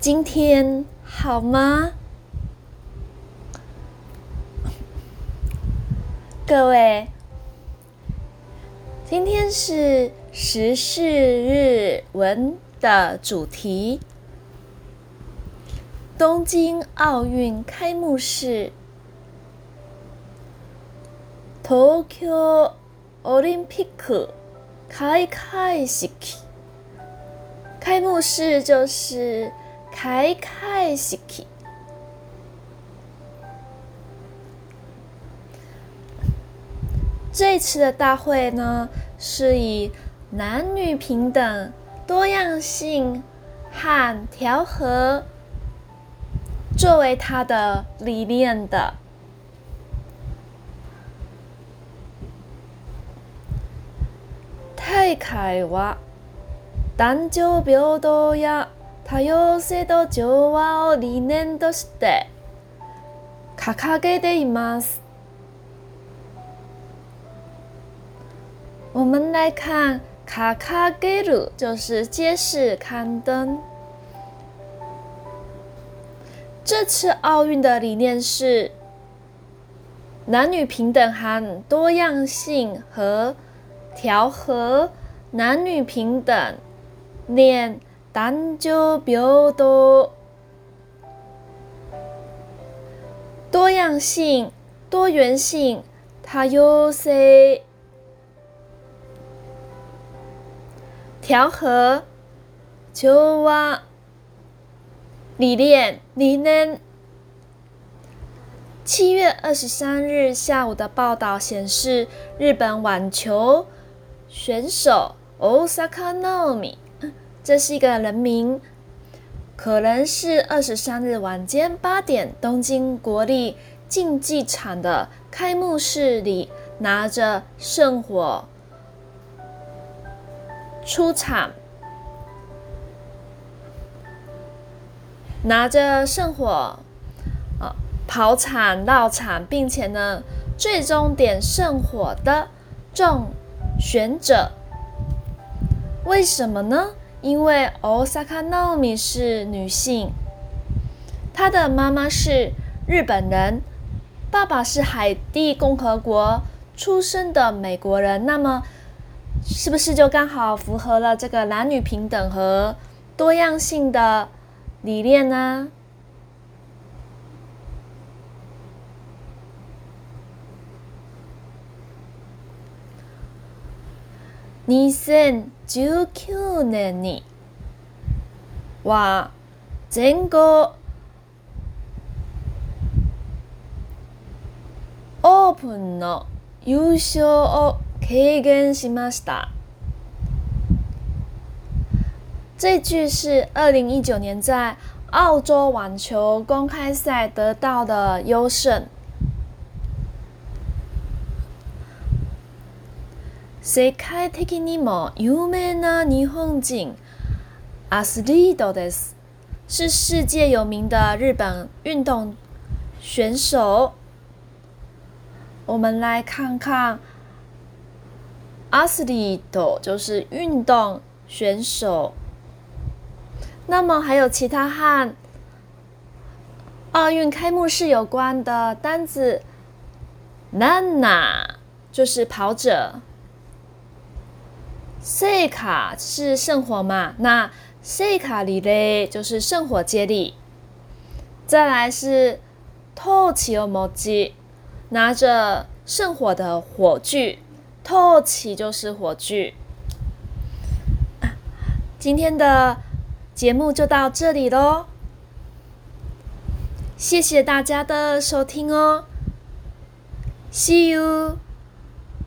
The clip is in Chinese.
今天好吗？各位，今天是时事日文的主题——东京奥运开幕式。東京オリンピック開会式。开幕式就是 开开西西，这次的大会呢，是以男女平等、多样性、和调和作为他的理念的。大会话，男女平等呀。多様性と調和を理念として掲げています。我们来看“卡卡给鲁”，就是揭示刊登。这次奥运的理念是男女平等和多样性和调和。男女平等，念 但就表达多样性、多元性，它有谁调和？就往理念理面。七月二十三日下午的报道显示，日本网球选手 Osaka n o m i 这是一个人名，可能是二十三日晚间八点东京国立竞技场的开幕式里拿着圣火出场，拿着圣火呃，跑场绕场，并且呢最终点圣火的众选者，为什么呢？因为 Osakonomi 是女性，她的妈妈是日本人，爸爸是海地共和国出生的美国人。那么，是不是就刚好符合了这个男女平等和多样性的理念呢？2019年には全豪オープンの優勝を経験しました。这句是二零一九年在澳洲网球公开赛得到的优胜。世界的にも有名な日本人アスリートです。是世界有名的日本运动选手。我们来看看。阿斯利多就是运动选手。那么还有其他和奥运开幕式有关的单字？Nana 就是跑者。 塞卡是圣火嘛？那塞卡里嘞就是圣火接力。再来是托起尔摩基，拿着圣火的火炬。托起就是火炬。今天的节目就到这里喽，谢谢大家的收听哦，See you。